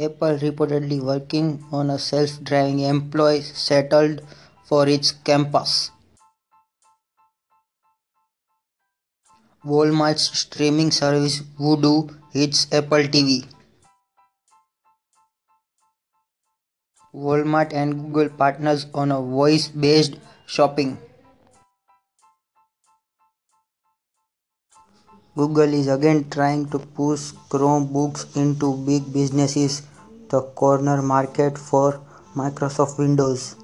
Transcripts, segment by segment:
Apple reportedly working on a self-driving employee shuttle for its campus. Walmart's streaming service Vudu hits Apple TV. Walmart and Google partners on a voice-based shopping. Google is again trying to push Chromebooks into big businesses, the corner market for Microsoft Windows.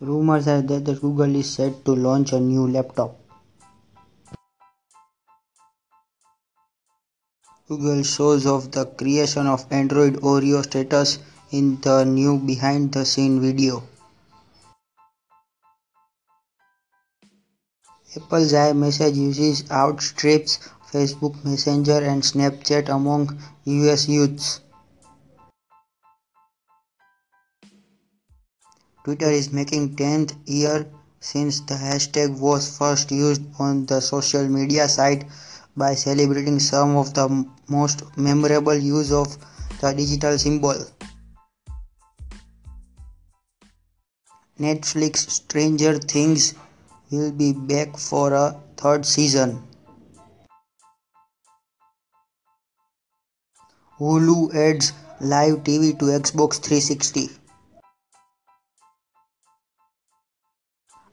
Rumors are that Google is set to launch a new laptop. Google shows off the creation of Android Oreo status in the new behind the scene video. Apple's iMessage usage outstrips Facebook Messenger and Snapchat among US youths. Twitter is making 10th year since the hashtag was first used on the social media site by celebrating some of the most memorable use of the digital symbol. Netflix Stranger Things will be back for a third season. Hulu adds live TV to Xbox 360.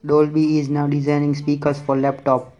Dolby is now designing speakers for laptop.